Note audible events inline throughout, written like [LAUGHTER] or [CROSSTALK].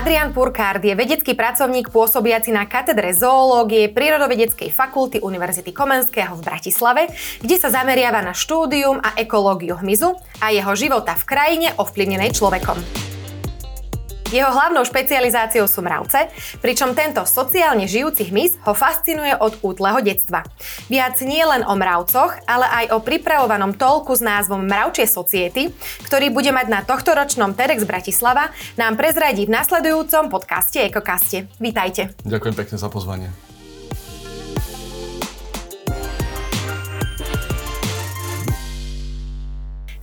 Adrian Purkard je vedecký pracovník pôsobiaci na katedre zoológie Prírodovedeckej fakulty Univerzity Komenského v Bratislave, kde sa zameriava na štúdium a ekológiu hmyzu a jeho života v krajine ovplyvnenej človekom. Jeho hlavnou špecializáciou sú mravce, pričom tento sociálne žijúci hmyz ho fascinuje od útleho detstva. Viac nie len o mravcoch, ale aj o pripravovanom tolku s názvom Mravčie society, ktorý bude mať na tohtoročnom TEDx Bratislava, nám prezradí v nasledujúcom podcaste Ekokaste. Vítajte. Ďakujem pekne za pozvanie.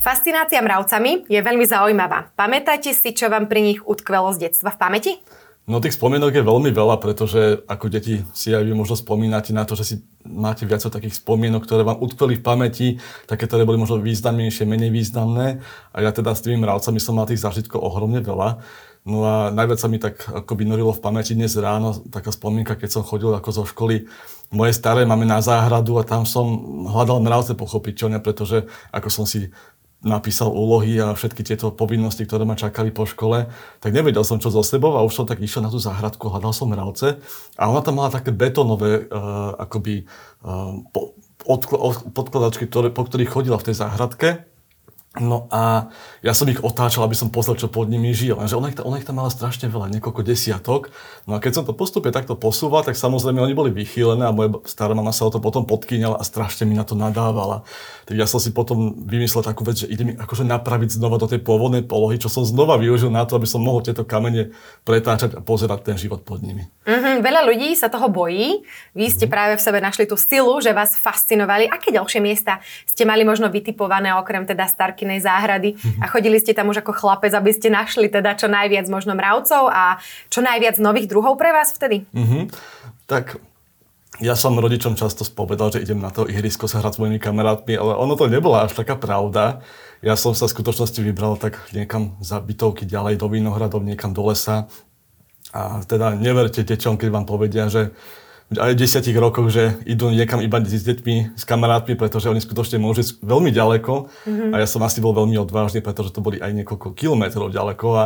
Fascinácia mravcami je veľmi zaujímavá. Pamätáte si, čo vám pri nich utkvelo z detstva v pamäti? No tých spomienok je veľmi veľa, pretože ako deti si aj vy možno spomínate na to, že si máte viac takých spomienok, ktoré vám utkveli v pamäti, také, ktoré boli možno významnejšie, menej významné. A ja teda s tými mravcami som mal tých zážitkov ohromne veľa. No a najviac sa mi tak ako vynorilo v pamäti dnes ráno, taká spomienka, keď som chodil ako zo školy moje staré máme na záhradu a tam som hľadal mravce pochopiteľne, pretože ako som si napísal úlohy a všetky tieto povinnosti, ktoré ma čakali po škole, tak nevedel som čo so sebou a už som tak išiel na tú záhradku, hľadal som mravce a ona tam mala také betónové uh, akoby uh, podkladačky, ktoré, po ktorých chodila v tej záhradke No a ja som ich otáčal, aby som pozrel, čo pod nimi žije. Lenže ona ich, ona ich tam mala strašne veľa, niekoľko desiatok. No a keď som to postupne takto posúval, tak samozrejme oni boli vychýlené a moja stará mama sa o to potom podkýňala a strašne mi na to nadávala. Tak ja som si potom vymyslel takú vec, že ide mi akože napraviť znova do tej pôvodnej polohy, čo som znova využil na to, aby som mohol tieto kamene pretáčať a pozerať ten život pod nimi. Mm-hmm, veľa ľudí sa toho bojí. Vy ste mm-hmm. práve v sebe našli tú silu, že vás fascinovali. Aké ďalšie miesta ste mali možno vytipované okrem teda Starky Martinej záhrady a chodili ste tam už ako chlapec, aby ste našli teda čo najviac možno mravcov a čo najviac nových druhov pre vás vtedy? Mm-hmm. Tak ja som rodičom často spovedal, že idem na to ihrisko sa hrať s mojimi kamarátmi, ale ono to nebola až taká pravda. Ja som sa v skutočnosti vybral tak niekam za bytovky ďalej do Vinohradov, niekam do lesa. A teda neverte deťom, keď vám povedia, že aj v desiatich rokoch, že idú niekam iba s deťmi, s kamarátmi, pretože oni skutočne môžu ísť veľmi ďaleko. Mm-hmm. A ja som asi bol veľmi odvážny, pretože to boli aj niekoľko kilometrov ďaleko. A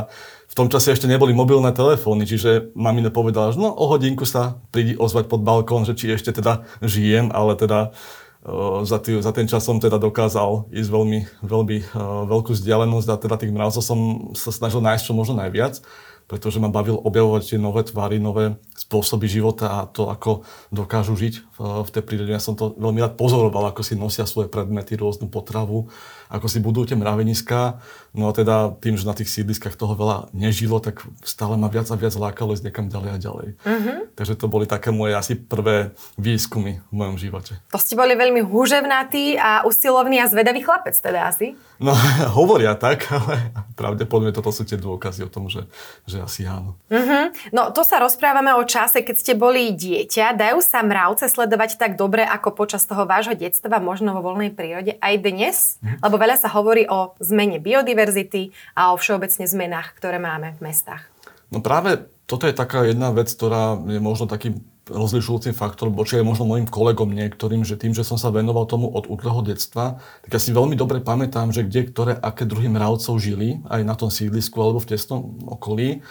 v tom čase ešte neboli mobilné telefóny, čiže mamina povedala, že no o hodinku sa prídi ozvať pod balkón, že či ešte teda žijem, ale teda uh, za, tý, za ten čas som teda dokázal ísť veľmi, veľmi uh, veľkú vzdialenosť a teda tých mrazov som sa snažil nájsť čo možno najviac pretože ma bavil objavovať tie nové tvary, nové spôsoby života a to, ako dokážu žiť v, v tej prírode. Ja som to veľmi rád pozoroval, ako si nosia svoje predmety, rôznu potravu, ako si budú tie mraveniská. No a teda tým, že na tých sídliskách toho veľa nežilo, tak stále ma viac a viac lákalo ísť niekam ďalej a ďalej. Uh-huh. Takže to boli také moje asi prvé výskumy v mojom živote. To ste boli veľmi húževnatý a usilovný a zvedavý chlapec teda asi? No, [LAUGHS] hovoria tak, ale pravdepodobne toto sú tie dôkazy o tom, že, že asi áno. Uh-huh. No, to sa rozprávame o čase, keď ste boli dieťa. Dajú sa mravce sledovať tak dobre, ako počas toho vášho detstva, možno vo voľnej prírode aj dnes? Uh-huh. Lebo veľa sa hovorí o zmene biodiverzity a o všeobecne zmenách, ktoré máme v mestách. No práve toto je taká jedna vec, ktorá je možno takým rozlišujúcim faktorom, voči aj možno mojim kolegom niektorým, že tým, že som sa venoval tomu od útleho detstva, tak ja si veľmi dobre pamätám, že kde, ktoré, aké druhy mravcov žili, aj na tom sídlisku alebo v tesnom okolí.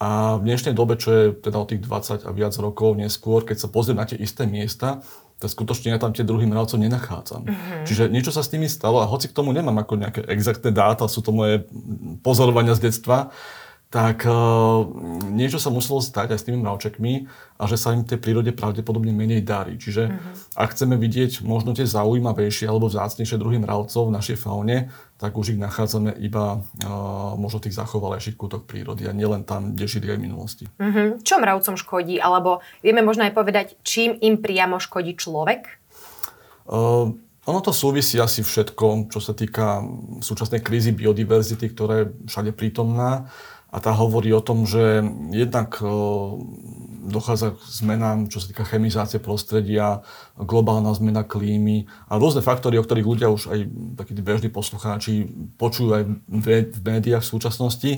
A v dnešnej dobe, čo je teda o tých 20 a viac rokov neskôr, keď sa pozriem na tie isté miesta, tak skutočne ja tam tie druhy mravcov nenachádzam. Uh-huh. Čiže niečo sa s nimi stalo a hoci k tomu nemám ako nejaké exaktné dáta, sú to moje pozorovania z detstva, tak uh, niečo sa muselo stať aj s tými mravčekmi a že sa im tej prírode pravdepodobne menej darí. Čiže uh-huh. ak chceme vidieť možno tie zaujímavejšie alebo vzácnejšie druhy mravcov v našej faune, tak už ich nachádzame iba uh, možno tých zachovalejších kútok prírody a nielen tam, kde žili aj v minulosti. Uh-huh. Čo mravcom škodí? Alebo vieme možno aj povedať, čím im priamo škodí človek? Uh, ono to súvisí asi všetko, čo sa týka súčasnej krízy biodiverzity, ktorá je všade prítomná a tá hovorí o tom, že jednak dochádza k zmenám, čo sa týka chemizácie prostredia, globálna zmena klímy a rôzne faktory, o ktorých ľudia už aj takí tí bežní poslucháči počujú aj v médiách v súčasnosti.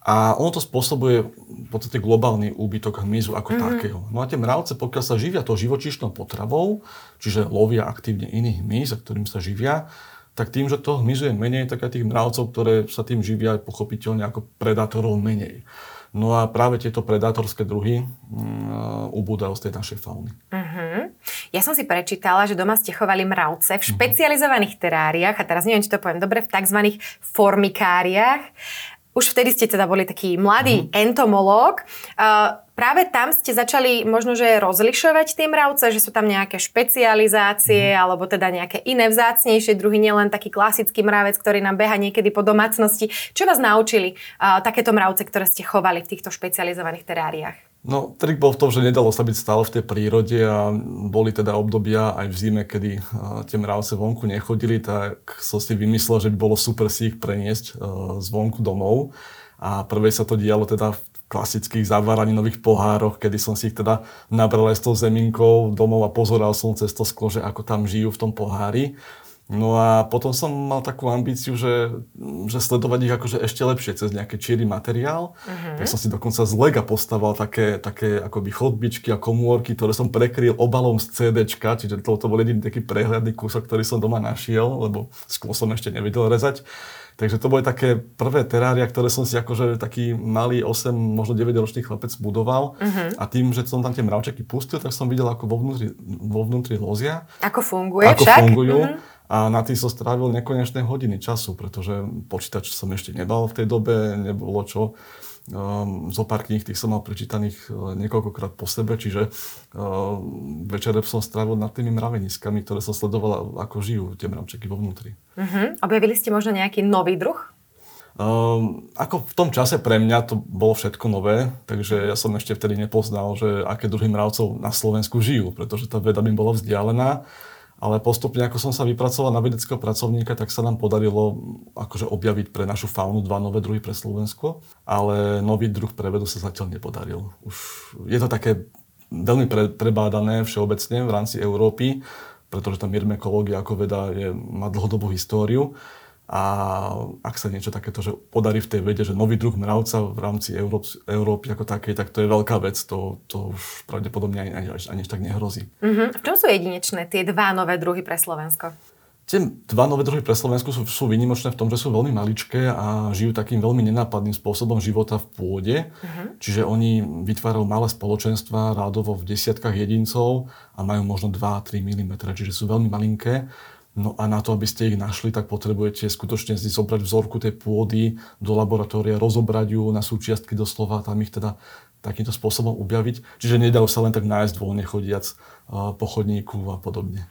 A ono to spôsobuje v podstate globálny úbytok hmyzu ako mm-hmm. takého. No a tie mravce, pokiaľ sa živia tou živočíšnou potravou, čiže lovia aktívne iný hmyz, ktorým sa živia, tak tým, že toho hmyzu je menej, tak aj tých mravcov, ktoré sa tým živia, aj pochopiteľne ako predátorov menej. No a práve tieto predátorské druhy um, ubúdajú z tej našej fauny. Uh-huh. Ja som si prečítala, že doma ste chovali mravce v mhm. špecializovaných teráriách, a teraz neviem, či to poviem dobre, v tzv. formikáriách. Už vtedy ste teda boli taký mladý uh-huh. entomológ. Uh, práve tam ste začali možno, že rozlišovať tie mravce, že sú tam nejaké špecializácie, uh-huh. alebo teda nejaké iné vzácnejšie druhy, nielen taký klasický mravec, ktorý nám beha niekedy po domácnosti. Čo vás naučili uh, takéto mravce, ktoré ste chovali v týchto špecializovaných teráriách? No, trik bol v tom, že nedalo sa byť stále v tej prírode a boli teda obdobia aj v zime, kedy tie mravce vonku nechodili, tak som si vymyslel, že by bolo super si ich preniesť zvonku domov. A prvé sa to dialo teda v klasických zavaraninových pohároch, kedy som si ich teda nabral aj s tou zeminkou domov a pozoral som cez to sklo, že ako tam žijú v tom pohári. No a potom som mal takú ambíciu, že, že sledovať ich akože ešte lepšie cez nejaký čierny materiál. Uh-huh. Tak som si dokonca z lega postavil také, také akoby chodbičky a komórky, ktoré som prekryl obalom z CDčka, čiže to, to bol jediný taký prehľadný kúsok, ktorý som doma našiel, lebo skôr som ešte nevedel rezať. Takže to boli také prvé terária, ktoré som si akože taký malý 8, možno 9 ročný chlapec budoval. Uh-huh. A tým, že som tam tie mravčeky pustil, tak som videl, ako vo vnútri, vo vnútri lozia. Ako funguje ako však? fungujú. Uh-huh a na tým som strávil nekonečné hodiny času, pretože počítač som ešte nebal v tej dobe, nebolo čo. Um, zo pár kníh tých som mal prečítaných uh, niekoľkokrát po sebe, čiže uh, večere som strávil nad tými mraveniskami, ktoré som sledoval, ako žijú tie mravčeky vo vnútri. Uh-huh. Objavili ste možno nejaký nový druh? Um, ako v tom čase pre mňa to bolo všetko nové, takže ja som ešte vtedy nepoznal, že aké druhy mravcov na Slovensku žijú, pretože tá veda mi bola vzdialená ale postupne, ako som sa vypracoval na vedeckého pracovníka, tak sa nám podarilo akože objaviť pre našu faunu dva nové druhy pre Slovensko, ale nový druh prevedu sa zatiaľ nepodaril. Už je to také veľmi pre, prebádané všeobecne v rámci Európy, pretože tá myrmekológia ako veda je, má dlhodobú históriu a ak sa niečo takéto že podarí v tej vede, že nový druh mravca v rámci Európy, Európy ako takej, tak to je veľká vec. To, to už pravdepodobne ani, ani, ani tak nehrozí. Uh-huh. V čom sú jedinečné tie dva nové druhy pre Slovensko? Tie dva nové druhy pre Slovensko sú, sú vynimočné v tom, že sú veľmi maličké a žijú takým veľmi nenápadným spôsobom života v pôde. Uh-huh. Čiže oni vytvárajú malé spoločenstva, rádovo v desiatkách jedincov a majú možno 2-3 mm, čiže sú veľmi malinké No a na to, aby ste ich našli, tak potrebujete skutočne si zobrať vzorku tej pôdy do laboratória, rozobrať ju na súčiastky doslova, tam ich teda takýmto spôsobom objaviť. Čiže nedajú sa len tak nájsť voľne chodiac po chodníku a podobne.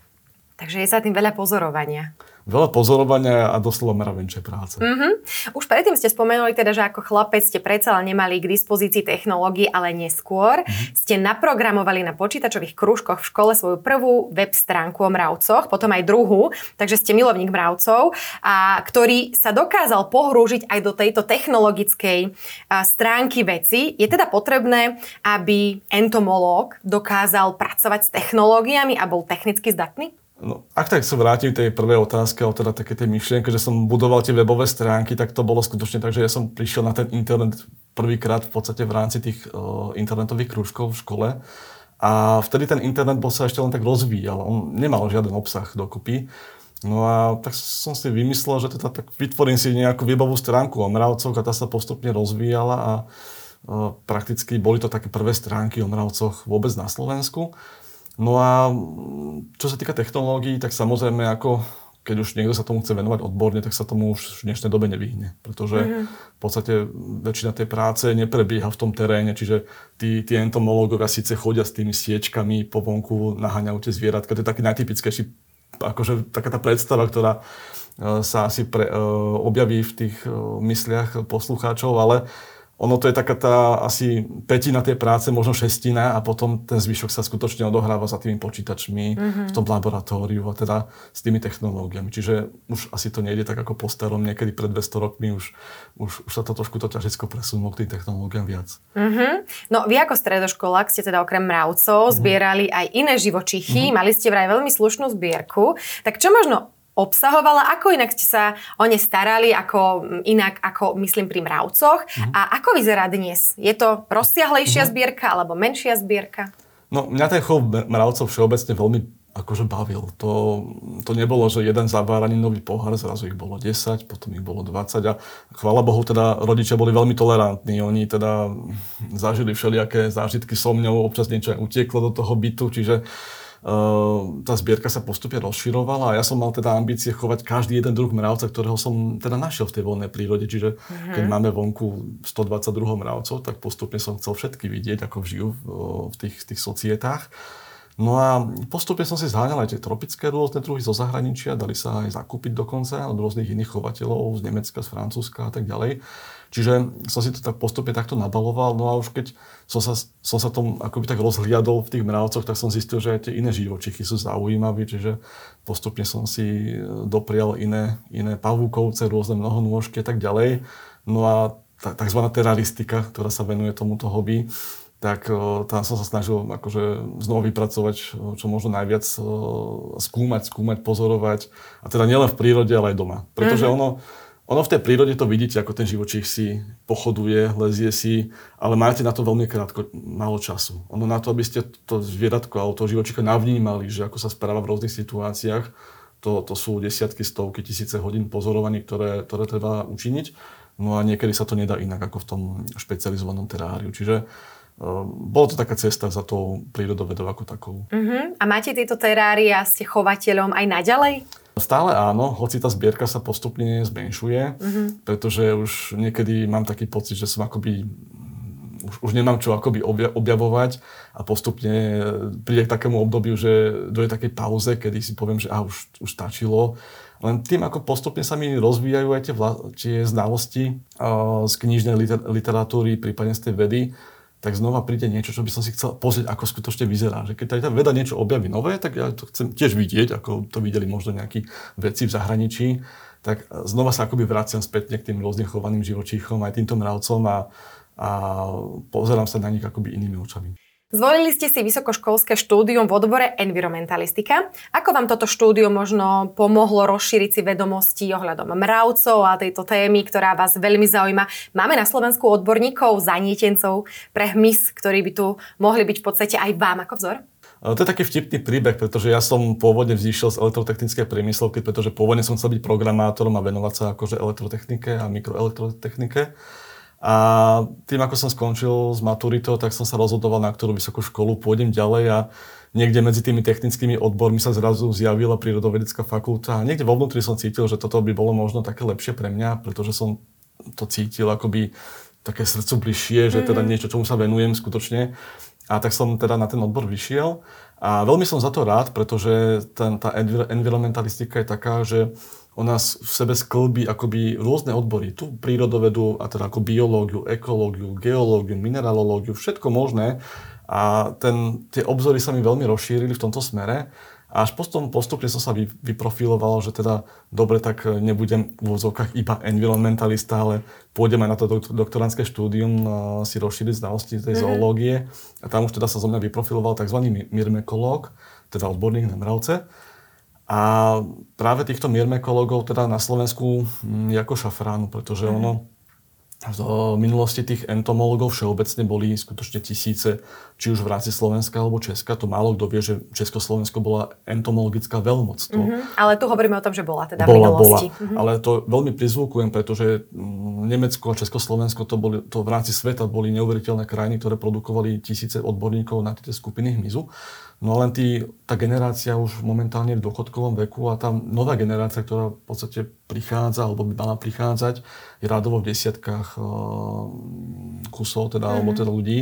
Takže je sa tým veľa pozorovania veľa pozorovania a doslova mravenčej práce. Mm-hmm. Už predtým ste spomenuli teda, že ako chlapec ste predsa len nemali k dispozícii technológií, ale neskôr mm-hmm. ste naprogramovali na počítačových krúžkoch v škole svoju prvú web stránku o mravcoch, potom aj druhú, takže ste milovník mravcov, a ktorý sa dokázal pohrúžiť aj do tejto technologickej a, stránky veci. Je teda potrebné, aby entomológ dokázal pracovať s technológiami a bol technicky zdatný? No, ak tak sa vrátim tej prvej otázke, o teda také tej myšlienke, že som budoval tie webové stránky, tak to bolo skutočne tak, že ja som prišiel na ten internet prvýkrát v podstate v rámci tých uh, internetových krúžkov v škole. A vtedy ten internet bol sa ešte len tak rozvíjal, on nemal žiaden obsah dokopy. No a tak som si vymyslel, že teda tak vytvorím si nejakú webovú stránku o mravcoch a tá sa postupne rozvíjala a uh, prakticky boli to také prvé stránky o mravcoch vôbec na Slovensku. No a čo sa týka technológií, tak samozrejme ako keď už niekto sa tomu chce venovať odborne, tak sa tomu už v dnešnej dobe nevyhne. Pretože mm-hmm. v podstate väčšina tej práce neprebieha v tom teréne, čiže tí, tí entomológovia síce chodia s tými siečkami po vonku, naháňajú tie zvieratka, to je taký najtypickejší, akože taká tá predstava, ktorá e, sa asi pre, uh, objaví v tých uh, mysliach poslucháčov, ale ono to je taká tá asi petina tej práce, možno šestina a potom ten zvyšok sa skutočne odohráva za tými počítačmi mm-hmm. v tom laboratóriu a teda s tými technológiami. Čiže už asi to nejde tak ako po starom, niekedy pred 200 rokmi už, už, už sa to trošku to ťažisko presunulo k tým technológiám viac. Mm-hmm. No vy ako stredoškolák ste teda okrem mravcov mm-hmm. zbierali aj iné živočichy, mm-hmm. mali ste vraj veľmi slušnú zbierku. Tak čo možno obsahovala, ako inak ste sa o ne starali, ako inak, ako myslím pri mravcoch mm. a ako vyzerá dnes? Je to rozsiahlejšia mm. zbierka alebo menšia zbierka? No, mňa ten chov mravcov všeobecne veľmi akože bavil. To, to nebolo, že jeden zabáraný nový pohár, zrazu ich bolo 10, potom ich bolo 20 a chvála Bohu, teda rodičia boli veľmi tolerantní. Oni teda zažili všelijaké zážitky so mňou, občas niečo aj utieklo do toho bytu, čiže Uh, tá zbierka sa postupne rozširovala a ja som mal teda ambície chovať každý jeden druh mravca, ktorého som teda našiel v tej voľnej prírode. Čiže mm-hmm. keď máme vonku 122 mravcov, tak postupne som chcel všetky vidieť, ako žijú v, v tých, tých societách. No a postupne som si zháňal aj tie tropické rôzne druhy zo zahraničia, dali sa aj zakúpiť dokonca od rôznych iných chovateľov z Nemecka, z Francúzska a tak ďalej. Čiže som si to tak postupne takto nabaloval, no a už keď som sa, som sa tom akoby tak rozhliadol v tých mravcoch, tak som zistil, že aj tie iné živočichy sú zaujímavé, čiže postupne som si doprial iné, iné pavúkovce, rôzne mnohonôžky a tak ďalej. No a tzv. teraristika, ktorá sa venuje tomuto hobby, tak tam som sa snažil akože znovu vypracovať čo možno najviac, skúmať, skúmať, pozorovať. A teda nielen v prírode, ale aj doma. Pretože mm-hmm. ono, ono v tej prírode to vidíte, ako ten živočích si pochoduje, lezie si, ale máte na to veľmi krátko, málo času. Ono na to, aby ste to zvieratko alebo toho živočíka navnímali, že ako sa správa v rôznych situáciách, to, to sú desiatky, stovky, tisíce hodín pozorovaní, ktoré, ktoré treba učiniť. No a niekedy sa to nedá inak ako v tom špecializovanom teráriu. Čiže Ehm, bolo to taká cesta za tou prírodovedou ako takou. Uh-huh. A máte tieto terária, ste chovateľom aj naďalej? Stále áno, hoci tá zbierka sa postupne zmenšuje, uh-huh. pretože už niekedy mám taký pocit, že som akoby už, už nemám čo akoby objavovať a postupne príde k takému obdobiu, že dojde takej pauze, kedy si poviem, že a už, už stačilo. Len tým, ako postupne sa mi rozvíjajú aj tie, vla, tie znalosti uh, z knižnej liter, literatúry, prípadne z tej vedy, tak znova príde niečo, čo by som si chcel pozrieť, ako skutočne vyzerá. Že keď tá veda niečo objaví nové, tak ja to chcem tiež vidieť, ako to videli možno nejakí vedci v zahraničí, tak znova sa akoby vraciam späť k tým rôznym chovaným živočíchom, aj týmto mravcom a, a pozerám sa na nich akoby inými očami. Zvolili ste si vysokoškolské štúdium v odbore environmentalistika. Ako vám toto štúdium možno pomohlo rozšíriť si vedomosti ohľadom mravcov a tejto témy, ktorá vás veľmi zaujíma? Máme na Slovensku odborníkov, zanietencov pre hmyz, ktorí by tu mohli byť v podstate aj vám ako vzor? To je taký vtipný príbeh, pretože ja som pôvodne vzýšiel z elektrotechnickej priemyslovky, pretože pôvodne som chcel byť programátorom a venovať sa akože elektrotechnike a mikroelektrotechnike. A tým, ako som skončil s maturitou, tak som sa rozhodoval, na ktorú vysokú školu pôjdem ďalej a niekde medzi tými technickými odbormi sa zrazu zjavila prírodovedecká fakulta a niekde vo vnútri som cítil, že toto by bolo možno také lepšie pre mňa, pretože som to cítil akoby také srdcu bližšie, že teda mhm. niečo, čomu sa venujem skutočne. A tak som teda na ten odbor vyšiel a veľmi som za to rád, pretože ten, tá environmentalistika je taká, že ona v sebe sklbí akoby rôzne odbory. Tu prírodovedu, a teda ako biológiu, ekológiu, geológiu, mineralológiu, všetko možné. A ten, tie obzory sa mi veľmi rozšírili v tomto smere. A až potom postupne som sa vyprofiloval, že teda dobre, tak nebudem v úvodzovkách iba environmentalista, ale pôjdem aj na to doktorantské štúdium si rozšíriť znalosti tej mm-hmm. zoológie. A tam už teda sa zo mňa vyprofiloval tzv. mirmekológ, teda odborník na mravce. A práve týchto miermekologov teda na Slovensku je ako šafránu, pretože mm. ono v minulosti tých entomologov všeobecne boli skutočne tisíce, či už v rámci Slovenska alebo Česka. To málo kto vie, že Československo bola entomologická veľmoc. To... Mm-hmm. Ale tu hovoríme o tom, že bola teda bola, v minulosti. Bola. Mm-hmm. Ale to veľmi prizvukujem, pretože Nemecko a Československo to, boli, to v rámci sveta boli neuveriteľné krajiny, ktoré produkovali tisíce odborníkov na tieto skupiny hmyzu. No len tí, tá generácia už momentálne v dôchodkovom veku a tá nová generácia, ktorá v podstate prichádza alebo by mala prichádzať, je rádovo v desiatkách uh, kusov, teda, mm-hmm. alebo teda ľudí.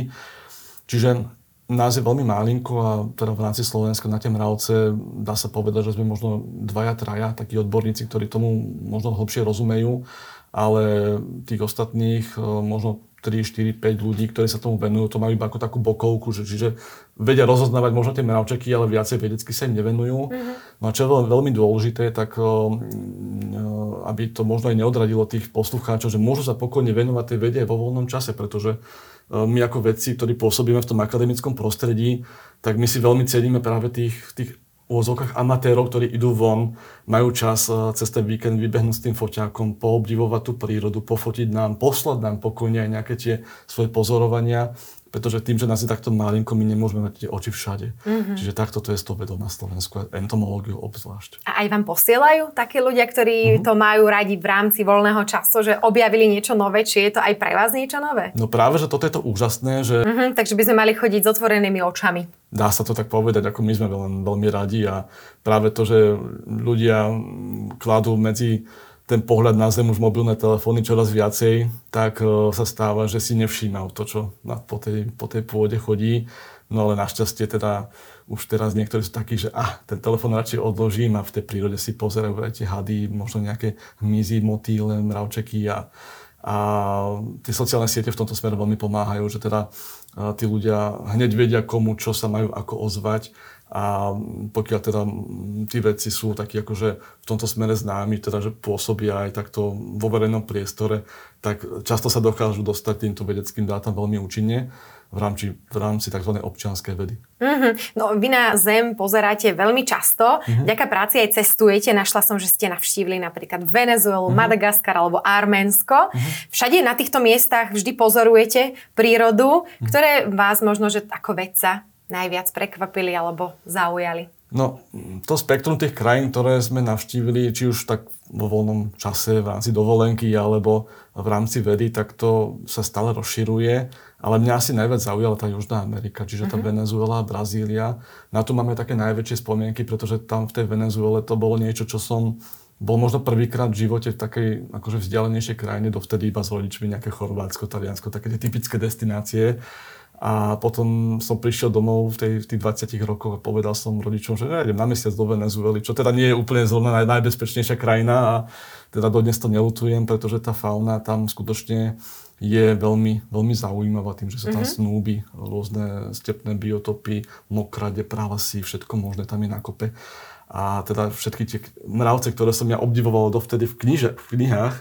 Čiže nás je veľmi malinko a teda v rámci Slovenska na tie mravce dá sa povedať, že sme možno dvaja, traja takí odborníci, ktorí tomu možno hlbšie rozumejú, ale tých ostatných možno 3, 4, 5 ľudí, ktorí sa tomu venujú, to majú iba ako takú bokovku, že, čiže vedia rozoznávať možno tie mravčeky, ale viacej vedecky sa im nevenujú. Mm-hmm. No a čo je veľmi, veľmi dôležité, tak aby to možno aj neodradilo tých poslucháčov, že môžu sa pokojne venovať tej vede aj vo voľnom čase, pretože my ako vedci, ktorí pôsobíme v tom akademickom prostredí, tak my si veľmi ceníme práve tých, tých úvozovkách amatérov, ktorí idú von, majú čas eh, cez ten víkend vybehnúť s tým foťákom, poobdivovať tú prírodu, pofotiť nám, poslať nám pokojne aj nejaké tie svoje pozorovania, pretože tým, že nás je takto malinko, my nemôžeme mať tie oči všade. Mm-hmm. Čiže takto to je s tou vedou na Slovensku, entomológiu obzvlášť. A aj vám posielajú takí ľudia, ktorí mm-hmm. to majú radi v rámci voľného času, že objavili niečo nové, či je to aj pre vás niečo nové? No práve, že toto je to úžasné, že... Mm-hmm, takže by sme mali chodiť s otvorenými očami. Dá sa to tak povedať, ako my sme veľmi, veľmi radi a práve to, že ľudia kladú medzi ten pohľad na zem už mobilné telefóny čoraz viacej, tak uh, sa stáva, že si nevšímajú to, čo na, po, tej, po tej pôde chodí. No ale našťastie teda už teraz niektorí sú takí, že ah, ten telefón radšej odložím a v tej prírode si pozerajú aj tie hady, možno nejaké hmyzy, motýle, mravčeky a, a tie sociálne siete v tomto smere veľmi pomáhajú, že teda uh, tí ľudia hneď vedia komu, čo sa majú ako ozvať a pokiaľ teda tí vedci sú takí akože v tomto smere známi, teda že pôsobia aj takto vo verejnom priestore, tak často sa dokážu dostať týmto vedeckým dátam veľmi účinne v rámci, v rámci tzv. občianskej vedy. Mm-hmm. No vy na Zem pozeráte veľmi často. Mm-hmm. Vďaka práci aj cestujete. Našla som, že ste navštívili napríklad Venezuelu, mm-hmm. Madagaskar alebo Arménsko. Mm-hmm. Všade na týchto miestach vždy pozorujete prírodu, mm-hmm. ktoré vás možno, že ako vedca najviac prekvapili alebo zaujali? No, to spektrum tých krajín, ktoré sme navštívili, či už tak vo voľnom čase, v rámci dovolenky alebo v rámci vedy, tak to sa stále rozširuje. Ale mňa asi najviac zaujala tá Južná Amerika, čiže tá uh-huh. Venezuela, Brazília. Na to máme také najväčšie spomienky, pretože tam v tej Venezuele to bolo niečo, čo som bol možno prvýkrát v živote v takej akože vzdialenejšej krajine, dovtedy iba s rodičmi, nejaké Chorvátsko, Taliansko, také tie typické destinácie. A potom som prišiel domov v, tej, v tých 20 rokoch a povedal som rodičom, že ja idem na mesiac do Venezuely, čo teda nie je úplne zrovna naj, najbezpečnejšia krajina a teda dodnes to nelutujem, pretože tá fauna tam skutočne je veľmi, veľmi zaujímavá tým, že sa tam mm-hmm. snúbi rôzne stepné biotopy, mokrade, právasy, všetko možné tam je na kope. A teda všetky tie mravce, ktoré som ja obdivoval dovtedy v, kniže, v knihách,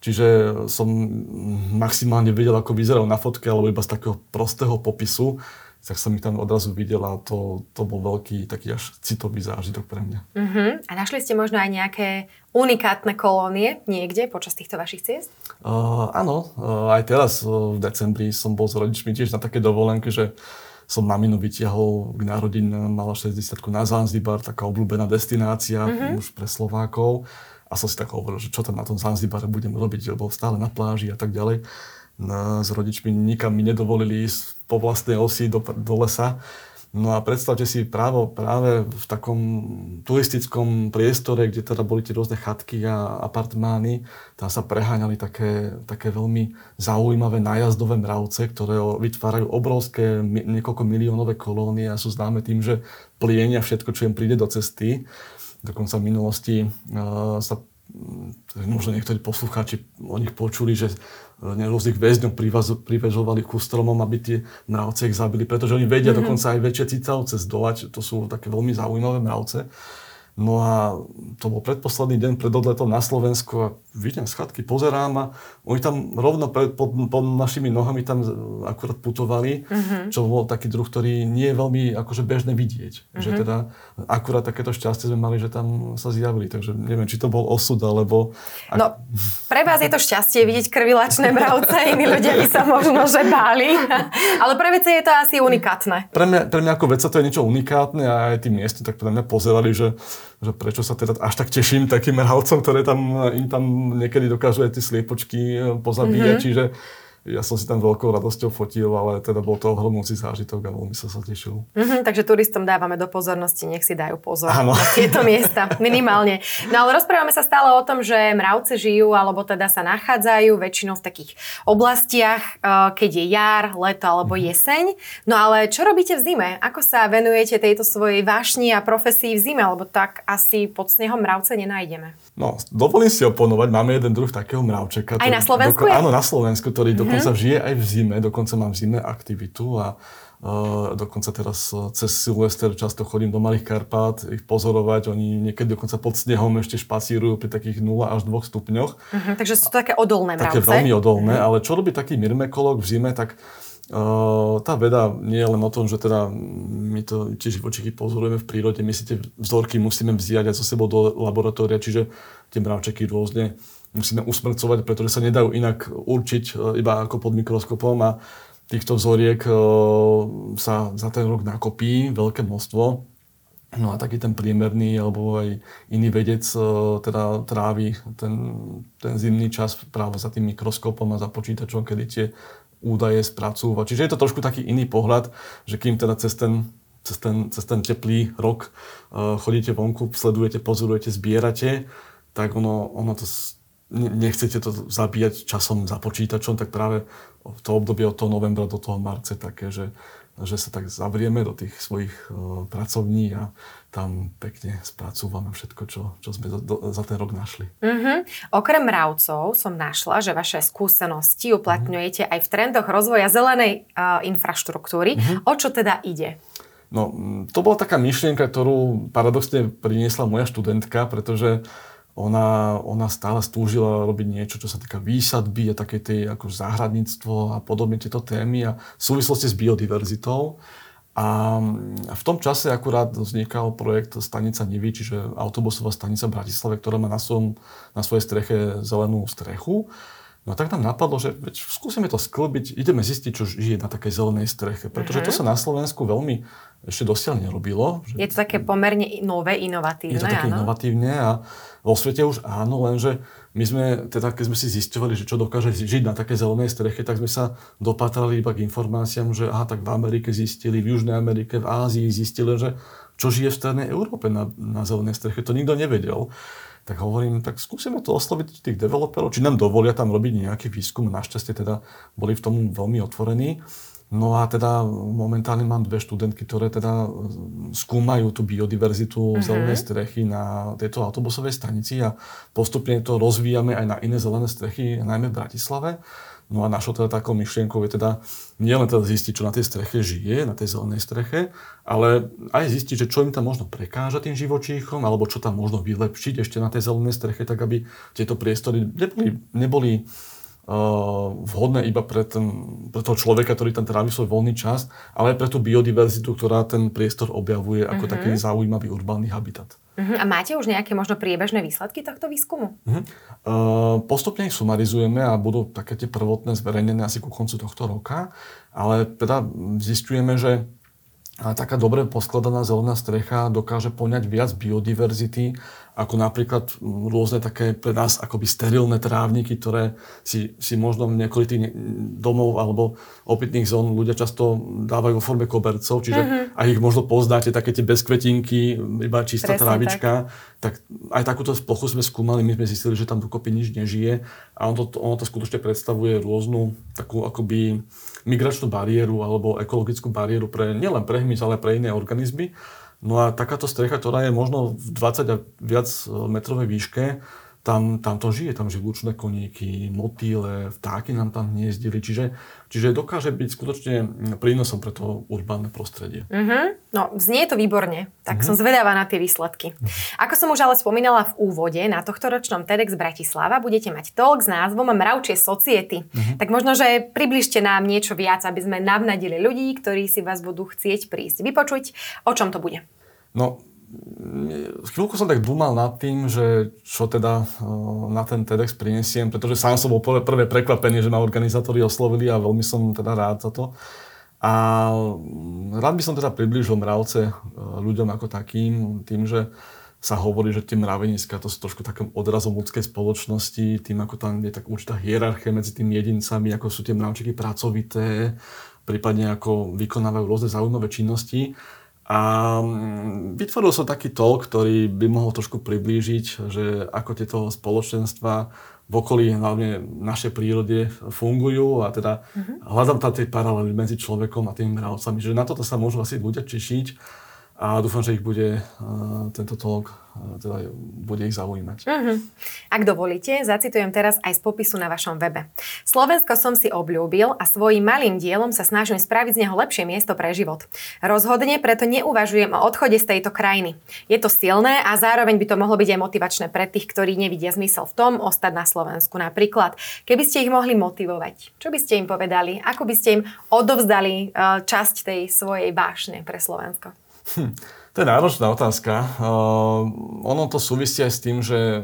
Čiže som maximálne vedel, ako vyzeral na fotke, alebo iba z takého prostého popisu, tak som ich tam odrazu videl a to, to bol veľký taký až citový zážitok pre mňa. Uh-huh. A našli ste možno aj nejaké unikátne kolónie niekde počas týchto vašich ciest? Uh, áno, uh, aj teraz uh, v decembri som bol s rodičmi tiež na také dovolenke, že som maminu vytiahol k narodín, mala 60 na Zanzibar, taká obľúbená destinácia uh-huh. už pre Slovákov. A som si tak hovoril, že čo tam na tom Zanzibare budem robiť, lebo stále na pláži a tak ďalej. No, s rodičmi nikam mi nedovolili ísť po vlastnej osi do, do lesa. No a predstavte si práve, práve v takom turistickom priestore, kde teda boli tie rôzne chatky a apartmány, tam sa preháňali také, také veľmi zaujímavé nájazdové mravce, ktoré vytvárajú obrovské niekoľko miliónové kolónie a sú známe tým, že plienia všetko, čo im príde do cesty. Dokonca v minulosti uh, sa možno niektorí poslucháči o nich počuli, že e, rôznych väzňov privežovali ku stromom, aby tie mravce ich zabili, pretože oni vedia mm-hmm. dokonca aj väčšie cicavce zdolať. To sú také veľmi zaujímavé mravce. No a to bol predposledný deň pred odletom na Slovensku a vidím z chatky, pozerám a oni tam rovno pred, pod, pod našimi nohami tam akurát putovali, uh-huh. čo bol taký druh, ktorý nie je veľmi akože bežné vidieť. Uh-huh. Že teda akurát takéto šťastie sme mali, že tam sa zjavili. Takže neviem, či to bol osud, alebo... Ak... No, pre vás je to šťastie vidieť krvilačné mravce, iní ľudia by sa možno že báli. [LAUGHS] Ale pre veci je to asi unikátne. Pre mňa, pre mňa ako vedca to je niečo unikátne a aj tí miesti tak pre mňa pozerali, že že prečo sa teda až tak teším takým mravcom, ktoré tam, im tam niekedy dokážu aj tie sliepočky eh, pozabíjať, mm-hmm. čiže ja som si tam veľkou radosťou fotil, ale teda bol to ohromujúci zážitok a veľmi sa sa tešil. Mm-hmm, takže turistom dávame do pozornosti, nech si dajú pozor ano. na tieto miesta, [LAUGHS] minimálne. No ale rozprávame sa stále o tom, že mravce žijú, alebo teda sa nachádzajú väčšinou v takých oblastiach, eh, keď je jar, leto alebo mm-hmm. jeseň. No ale čo robíte v zime? Ako sa venujete tejto svojej vášni a profesii v zime? Lebo tak asi pod snehom mravce nenájdeme. No, dovolím si oponovať. Máme jeden druh takého mravčeka. Aj na Slovensku? Doko- áno, na Slovensku, ktorý mm-hmm. dokonca žije aj v zime. Dokonca mám v zime aktivitu a Uh, dokonca teraz uh, cez Silvester často chodím do Malých Karpát ich pozorovať. Oni niekedy dokonca pod snehom ešte špacírujú pri takých 0 až 2 stupňoch. Uh-huh, takže sú to také odolné mravce. Také veľmi odolné, uh-huh. ale čo robí taký mirmekolog v zime, tak Uh, tá veda nie je len o tom, že teda my to tie živočichy pozorujeme v prírode, my si tie vzorky musíme vziať aj so sebou do laboratória, čiže tie mravčeky rôzne musíme usmrcovať, pretože sa nedajú inak určiť uh, iba ako pod mikroskopom a týchto vzoriek e, sa za ten rok nakopí veľké množstvo. No a taký ten priemerný alebo aj iný vedec e, teda trávi ten, ten zimný čas práve za tým mikroskopom a za počítačom, kedy tie údaje spracúva. Čiže je to trošku taký iný pohľad, že kým teda cez ten, cez ten, cez ten teplý rok uh, chodíte vonku, sledujete, pozorujete, zbierate, tak ono, ono to nechcete to zabíjať časom za počítačom, tak práve to obdobie od toho novembra do toho marca také, že, že sa tak zavrieme do tých svojich uh, pracovní a tam pekne spracúvame všetko, čo, čo sme do, do, za ten rok našli. Mm-hmm. Okrem mravcov som našla, že vaše skúsenosti uplatňujete mm-hmm. aj v trendoch rozvoja zelenej uh, infraštruktúry. Mm-hmm. O čo teda ide? No, to bola taká myšlienka, ktorú paradoxne priniesla moja študentka, pretože ona, ona stále stúžila robiť niečo, čo sa týka výsadby a také tej ako záhradníctvo a podobne tieto témy a v súvislosti s biodiverzitou. A v tom čase akurát vznikal projekt Stanica Nivy, čiže autobusová stanica v Bratislave, ktorá má na, svojom, na svojej streche zelenú strechu. No tak nám napadlo, že veď skúsime to sklbiť, ideme zistiť, čo žije na takej zelenej streche. Pretože to mhm. sa na Slovensku veľmi ešte dosiaľ nerobilo. Že... Je to také pomerne nové, inovatívne, Je to také áno? inovatívne a vo svete už áno, lenže my sme, teda keď sme si zistovali, že čo dokáže žiť na také zelenej streche, tak sme sa dopatrali iba k informáciám, že aha, tak v Amerike zistili, v Južnej Amerike, v Ázii zistili, že čo žije v Strednej Európe na, na zelenej streche. To nikto nevedel tak hovorím, tak skúsime to osloviť tých developerov, či nám dovolia tam robiť nejaký výskum. Našťastie teda boli v tom veľmi otvorení. No a teda momentálne mám dve študentky, ktoré teda skúmajú tú biodiverzitu uh-huh. zelenej strechy na tejto autobusovej stanici a postupne to rozvíjame aj na iné zelené strechy, najmä v Bratislave. No a našou teda takou myšlienkou je teda nielen teda zistiť, čo na tej streche žije, na tej zelenej streche, ale aj zistiť, že čo im tam možno prekáža tým živočíchom, alebo čo tam možno vylepšiť ešte na tej zelenej streche, tak aby tieto priestory neboli, neboli uh, vhodné iba pre, ten, pre toho človeka, ktorý tam trávi svoj voľný čas, ale aj pre tú biodiverzitu, ktorá ten priestor objavuje ako uh-huh. taký zaujímavý urbánny habitat. Uh-huh. A máte už nejaké možno priebežné výsledky tohto výskumu? Uh-huh. Uh, postupne ich sumarizujeme a budú také tie prvotné zverejnené asi ku koncu tohto roka, ale teda zistujeme, že taká dobre poskladaná zelená strecha dokáže poňať viac biodiverzity, ako napríklad rôzne také pre nás akoby sterilné trávniky, ktoré si, si možno v nekolitých domov alebo opitných zón ľudia často dávajú vo forme kobercov, čiže uh-huh. aj ich možno poznáte, také tie bezkvetinky, iba čistá Presne trávička, tak. tak aj takúto plochu sme skúmali, my sme zistili, že tam dokopy nič nežije a ono to, ono to skutočne predstavuje rôznu takú akoby migračnú bariéru alebo ekologickú bariéru pre nielen pre hmyz, ale pre iné organizmy. No a takáto strecha, ktorá je možno v 20 a viac metrovej výške, tam, tam to žije, tam žijú lučné koníky, motýle, vtáky nám tam hniezdili, čiže, čiže dokáže byť skutočne prínosom pre to urbánne prostredie. Mm-hmm. No, znie to výborne, tak mm-hmm. som zvedavá na tie výsledky. Mm-hmm. Ako som už ale spomínala v úvode, na tohto ročnom TEDx Bratislava budete mať talk s názvom Mravčie society. Mm-hmm. Tak možno, že približte nám niečo viac, aby sme navnadili ľudí, ktorí si vás budú chcieť prísť vypočuť. O čom to bude? No, chvíľku som tak dúmal nad tým, že čo teda na ten TEDx prinesiem, pretože sám som bol prvé prekvapený, že ma organizátori oslovili a veľmi som teda rád za to. A rád by som teda priblížil mravce ľuďom ako takým, tým, že sa hovorí, že tie mraveniska to sú trošku takým odrazom ľudskej spoločnosti, tým ako tam je tak určitá hierarchia medzi tými jedincami, ako sú tie mravčeky pracovité, prípadne ako vykonávajú rôzne zaujímavé činnosti. A mm, vytvoril som taký talk, ktorý by mohol trošku priblížiť, že ako tieto spoločenstva v okolí hlavne našej prírode fungujú a teda uh-huh. hľadám tam tie paralely medzi človekom a tými mravcami, že na toto sa môžu asi ľudia tešiť a dúfam, že ich bude uh, tento talk, uh, teda bude ich zaujímať. Uh-huh. Ak dovolíte, zacitujem teraz aj z popisu na vašom webe. Slovensko som si obľúbil a svojim malým dielom sa snažím spraviť z neho lepšie miesto pre život. Rozhodne preto neuvažujem o odchode z tejto krajiny. Je to silné a zároveň by to mohlo byť aj motivačné pre tých, ktorí nevidia zmysel v tom ostať na Slovensku. Napríklad, keby ste ich mohli motivovať, čo by ste im povedali? Ako by ste im odovzdali uh, časť tej svojej vášne pre Slovensko? Hm. To je náročná otázka. Uh, ono to súvisí aj s tým, že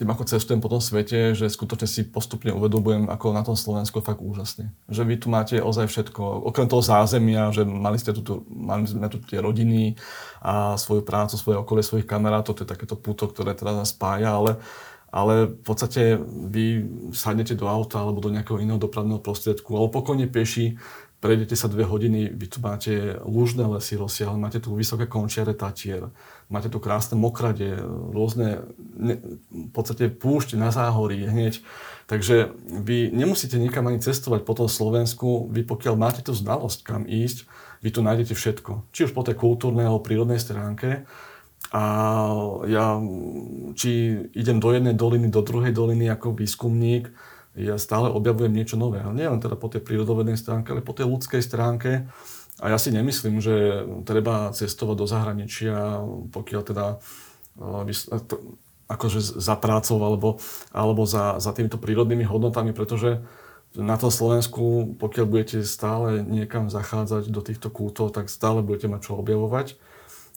tým ako cestujem po tom svete, že skutočne si postupne uvedomujem, ako na tom Slovensku je fakt úžasne. Že vy tu máte ozaj všetko, okrem toho zázemia, že mali, ste tu, mali sme tu tie rodiny a svoju prácu, svoje okolie, svojich kamarátov, to je takéto puto, ktoré teda nás spája, ale ale v podstate vy sadnete do auta alebo do nejakého iného dopravného prostriedku, alebo pokojne peši, prejdete sa dve hodiny, vy tu máte lúžne lesy rozsiahle, máte tu vysoké končiare Tatier, máte tu krásne mokrade, rôzne, ne, v podstate púšť na záhorí hneď. Takže vy nemusíte nikam ani cestovať po tom Slovensku, vy pokiaľ máte tú znalosť, kam ísť, vy tu nájdete všetko. Či už po tej kultúrnej alebo prírodnej stránke. A ja, či idem do jednej doliny, do druhej doliny ako výskumník, ja stále objavujem niečo nové. A nie len teda po tej prírodovednej stránke, ale po tej ľudskej stránke. A ja si nemyslím, že treba cestovať do zahraničia, pokiaľ teda e, akože za prácou alebo, alebo za, za týmito prírodnými hodnotami, pretože na tom Slovensku, pokiaľ budete stále niekam zachádzať do týchto kútov, tak stále budete mať čo objavovať.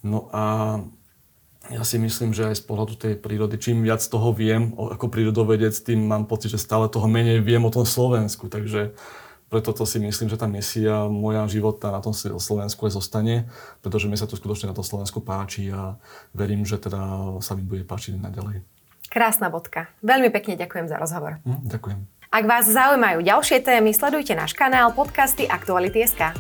No a ja si myslím, že aj z pohľadu tej prírody, čím viac toho viem ako prírodovedec, tým mám pocit, že stále toho menej viem o tom Slovensku. Takže preto to si myslím, že tá misia moja života na tom Slovensku aj zostane, pretože mi sa to skutočne na tom Slovensku páči a verím, že teda sa mi bude páčiť naďalej. Krásna bodka. Veľmi pekne ďakujem za rozhovor. Hm, ďakujem. Ak vás zaujímajú ďalšie témy, sledujte náš kanál podcasty Aktuality.sk.